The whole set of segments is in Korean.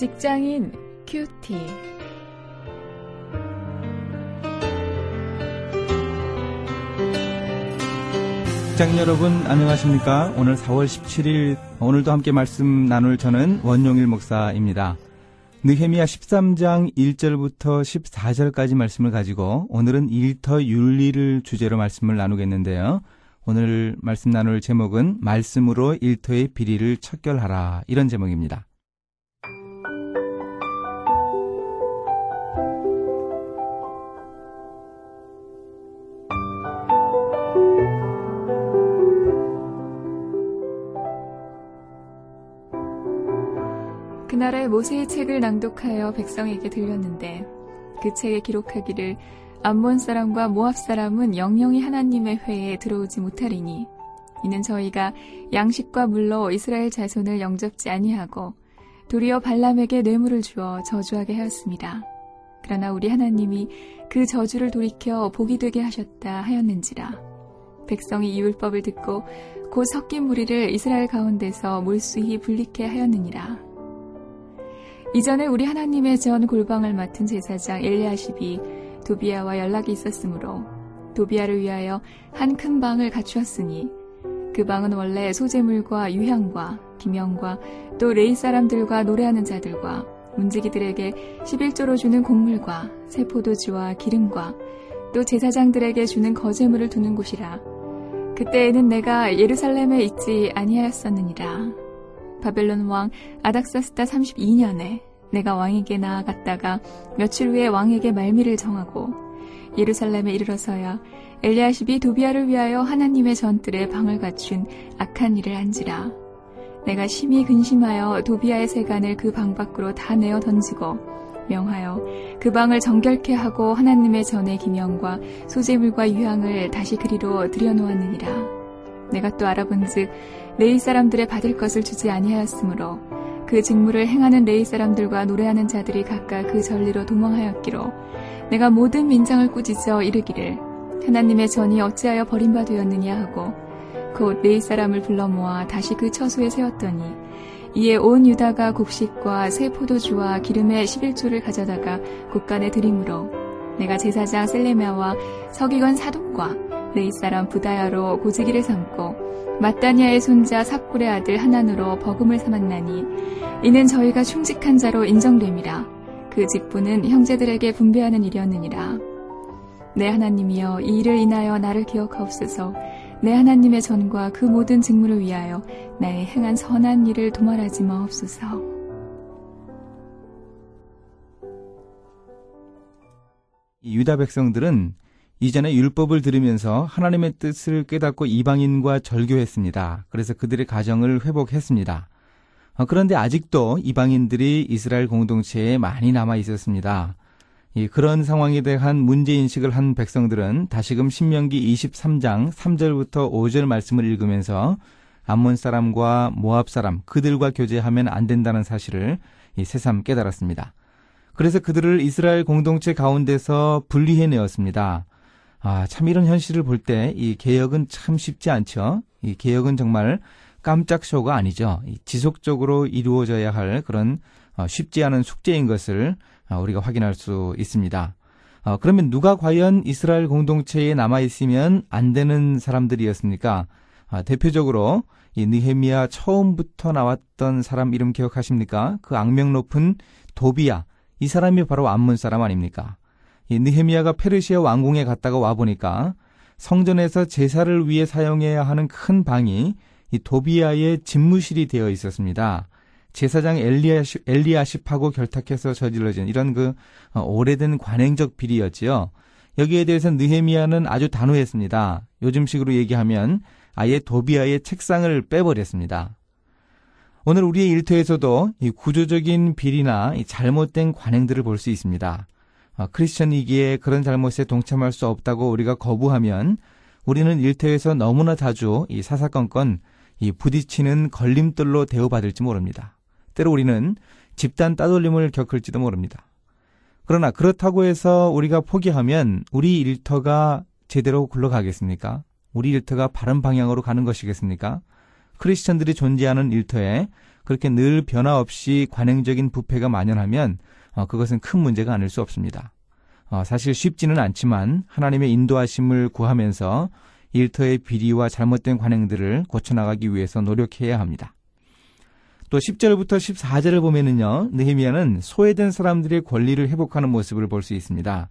직장인 큐티. 직장 여러분 안녕하십니까? 오늘 4월 17일 오늘도 함께 말씀 나눌 저는 원용일 목사입니다. 느헤미야 13장 1절부터 14절까지 말씀을 가지고 오늘은 일터 윤리를 주제로 말씀을 나누겠는데요. 오늘 말씀 나눌 제목은 말씀으로 일터의 비리를 척결하라 이런 제목입니다. 그날에 모세의 책을 낭독하여 백성에게 들렸는데 그 책에 기록하기를 암몬 사람과 모압 사람은 영영이 하나님의 회에 들어오지 못하리니 이는 저희가 양식과 물로 이스라엘 자손을 영접지 아니하고 도리어 발람에게 뇌물을 주어 저주하게 하였습니다. 그러나 우리 하나님이 그 저주를 돌이켜 복이 되게 하셨다 하였는지라 백성이 이 율법을 듣고 곧 섞인 무리를 이스라엘 가운데서 물수히 분리케 하였느니라. 이전에 우리 하나님의 전 골방을 맡은 제사장 엘리아십이 도비아와 연락이 있었으므로 도비아를 위하여 한 큰 방을 갖추었으니 그 방은 원래 소재물과 유향과 기명과 또 레이 사람들과 노래하는 자들과 문지기들에게 11조로 주는 곡물과 새 포도주와 기름과 또 제사장들에게 주는 거제물을 두는 곳이라 그때에는 내가 예루살렘에 있지 아니하였었느니라 바벨론 왕 아닥사스다 32년에 내가 왕에게 나아갔다가 며칠 후에 왕에게 말미를 정하고 예루살렘에 이르러서야 엘리아십이 도비아를 위하여 하나님의 전뜰에 방을 갖춘 악한 일을 한지라. 내가 심히 근심하여 도비아의 세간을 그 방 밖으로 다 내어 던지고 명하여 그 방을 정결케 하고 하나님의 전의 기명과 소제물과 유향을 다시 그리로 들여놓았느니라 내가 또 알아본즉 레위 사람들의 받을 것을 주지 아니하였으므로 그 직무를 행하는 레위 사람들과 노래하는 자들이 각각 그 전리로 도망하였기로 내가 모든 민장을 꾸짖어 이르기를 하나님의 전이 어찌하여 버린 바 되었느냐 하고 곧 레위 사람을 불러 모아 다시 그 처소에 세웠더니 이에 온 유다가 곡식과 새 포도주와 기름의 11조를 가져다가 곳간에 드림으로 내가 제사장 셀레메와 서기관 사독과 레이 사람 부다야로 고지기를 삼고 마따니아의 손자 삽굴의 아들 하난으로 버금을 삼았나니 이는 저희가 충직한 자로 인정됨이라 그 직분은 형제들에게 분배하는 일이었느니라 내 하나님이여 이 일을 인하여 나를 기억하옵소서 내 하나님의 전과 그 모든 직무를 위하여 나의 행한 선한 일을 도말하지 마옵소서. 유다 백성들은 이전에 율법을 들으면서 하나님의 뜻을 깨닫고 이방인과 절교했습니다. 그래서 그들의 가정을 회복했습니다. 어, 그런데 아직도 이방인들이 이스라엘 공동체에 많이 남아 있었습니다. 그런 상황에 대한 문제인식을 한 백성들은 다시금 신명기 23장 3절부터 5절 말씀을 읽으면서 암몬 사람과 모압 사람 그들과 교제하면 안 된다는 사실을 새삼 깨달았습니다. 그래서 그들을 이스라엘 공동체 가운데서 분리해내었습니다. 아, 참 이런 현실을 볼 때 이 개혁은 참 쉽지 않죠. 이 개혁은 정말 깜짝 쇼가 아니죠. 지속적으로 이루어져야 할 그런 어, 쉽지 않은 숙제인 것을 어, 우리가 확인할 수 있습니다. 어, 그러면 누가 과연 이스라엘 공동체에 남아 있으면 안 되는 사람들이었습니까? 아, 대표적으로 이 느헤미야 처음부터 나왔던 사람 이름 기억하십니까? 그 악명 높은 도비야. 이 사람이 바로 암문 사람 아닙니까? 이 느헤미야가 페르시아 왕궁에 갔다가 와 보니까 성전에서 제사를 위해 사용해야 하는 큰 방이 이 도비아의 집무실이 되어 있었습니다. 제사장 엘리아십, 엘리아십하고 결탁해서 저질러진 이런 그 어, 오래된 관행적 비리였지요. 여기에 대해서 느헤미야는 아주 단호했습니다. 요즘식으로 얘기하면 아예 도비아의 책상을 빼버렸습니다. 오늘 우리의 일터에서도 이 구조적인 비리나 이 잘못된 관행들을 볼 수 있습니다. 어, 크리스천이기에 그런 잘못에 동참할 수 없다고 우리가 거부하면 우리는 일터에서 너무나 자주 이 사사건건 이 부딪히는 걸림돌로 대우받을지 모릅니다. 때로 우리는 집단 따돌림을 겪을지도 모릅니다. 그러나 그렇다고 해서 우리가 포기하면 우리 일터가 제대로 굴러가겠습니까? 우리 일터가 바른 방향으로 가는 것이겠습니까? 크리스천들이 존재하는 일터에 그렇게 늘 변화 없이 관행적인 부패가 만연하면 어, 그것은 큰 문제가 아닐 수 없습니다. 어, 사실 쉽지는 않지만 하나님의 인도하심을 구하면서 일터의 비리와 잘못된 관행들을 고쳐나가기 위해서 노력해야 합니다. 또 10절부터 14절을 보면은요, 느헤미야는 소외된 사람들의 권리를 회복하는 모습을 볼 수 있습니다.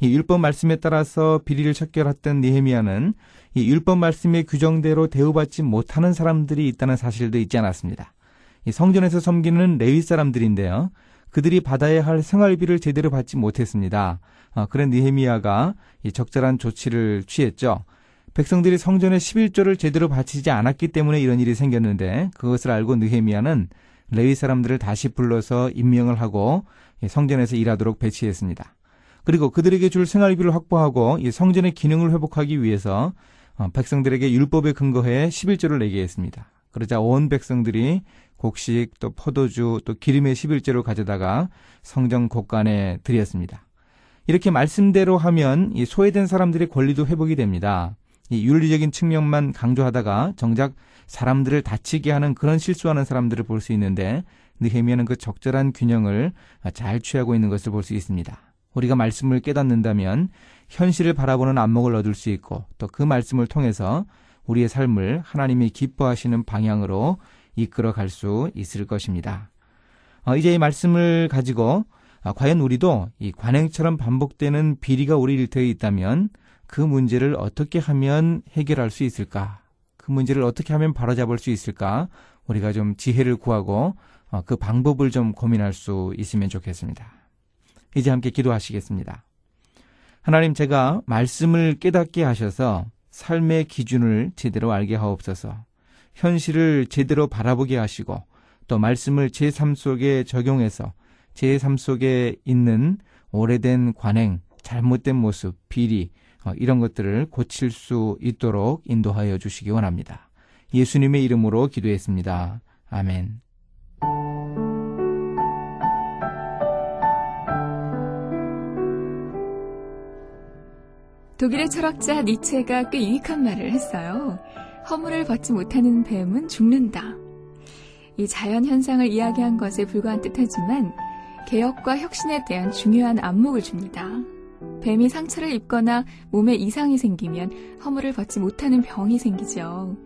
이 율법 말씀에 따라서 비리를 척결했던 느헤미야는 이 율법 말씀의 규정대로 대우받지 못하는 사람들이 있다는 사실도 있지 않았습니다. 이 성전에서 섬기는 레위 사람들인데요. 그들이 받아야 할 생활비를 제대로 받지 못했습니다. 어, 그래 느헤미야가 이 적절한 조치를 취했죠. 백성들이 성전의 11조를 제대로 바치지 않았기 때문에 이런 일이 생겼는데 그것을 알고 느헤미야는 레위 사람들을 다시 불러서 임명을 하고 성전에서 일하도록 배치했습니다. 그리고 그들에게 줄 생활비를 확보하고 성전의 기능을 회복하기 위해서 어, 백성들에게 율법에 근거해 11조를 내게 했습니다. 그러자 온 백성들이 곡식 또 포도주 또 기름의 11조를 가져다가 성전 곳간에 드렸습니다. 이렇게 말씀대로 하면 이 소외된 사람들의 권리도 회복이 됩니다. 이 윤리적인 측면만 강조하다가 정작 사람들을 다치게 하는 그런 실수하는 사람들을 볼 수 있는데 느헤미야는 그 적절한 균형을 잘 취하고 있는 것을 볼 수 있습니다. 우리가 말씀을 깨닫는다면 현실을 바라보는 안목을 얻을 수 있고 또 그 말씀을 통해서 우리의 삶을 하나님이 기뻐하시는 방향으로 이끌어 갈 수 있을 것입니다. 어, 이제 이 말씀을 가지고 아, 과연 우리도 이 관행처럼 반복되는 비리가 우리 일터에 있다면 그 문제를 어떻게 하면 해결할 수 있을까? 그 문제를 어떻게 하면 바로잡을 수 있을까? 우리가 좀 지혜를 구하고 어, 그 방법을 좀 고민할 수 있으면 좋겠습니다. 이제 함께 기도하시겠습니다. 하나님 제가 말씀을 깨닫게 하셔서 삶의 기준을 제대로 알게 하옵소서. 현실을 제대로 바라보게 하시고 또 말씀을 제 삶 속에 적용해서 제 삶 속에 있는 오래된 관행, 잘못된 모습, 비리, 어, 이런 것들을 고칠 수 있도록 인도하여 주시기 원합니다. 예수님의 이름으로 기도했습니다. 아멘. 독일의 철학자 니체가 꽤 유익한 말을 했어요. 허물을 벗지 못하는 뱀은 죽는다. 이 자연 현상을 이야기한 것에 불과한 듯하지만 개혁과 혁신에 대한 중요한 안목을 줍니다. 뱀이 상처를 입거나 몸에 이상이 생기면 허물을 벗지 못하는 병이 생기죠.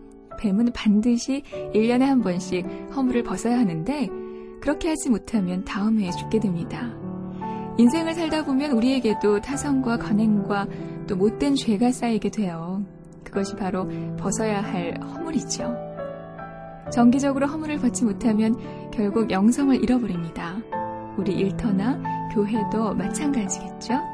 뱀은 반드시 1년에 한 번씩 허물을 벗어야 하는데 그렇게 하지 못하면 다음 해에 죽게 됩니다. 인생을 살다 보면 우리에게도 타성과 관행과 또 못된 죄가 쌓이게 돼요. 그것이 바로 벗어야 할 허물이죠. 정기적으로 허물을 벗지 못하면 결국 영성을 잃어버립니다. 우리 일터나 교회도 마찬가지겠죠?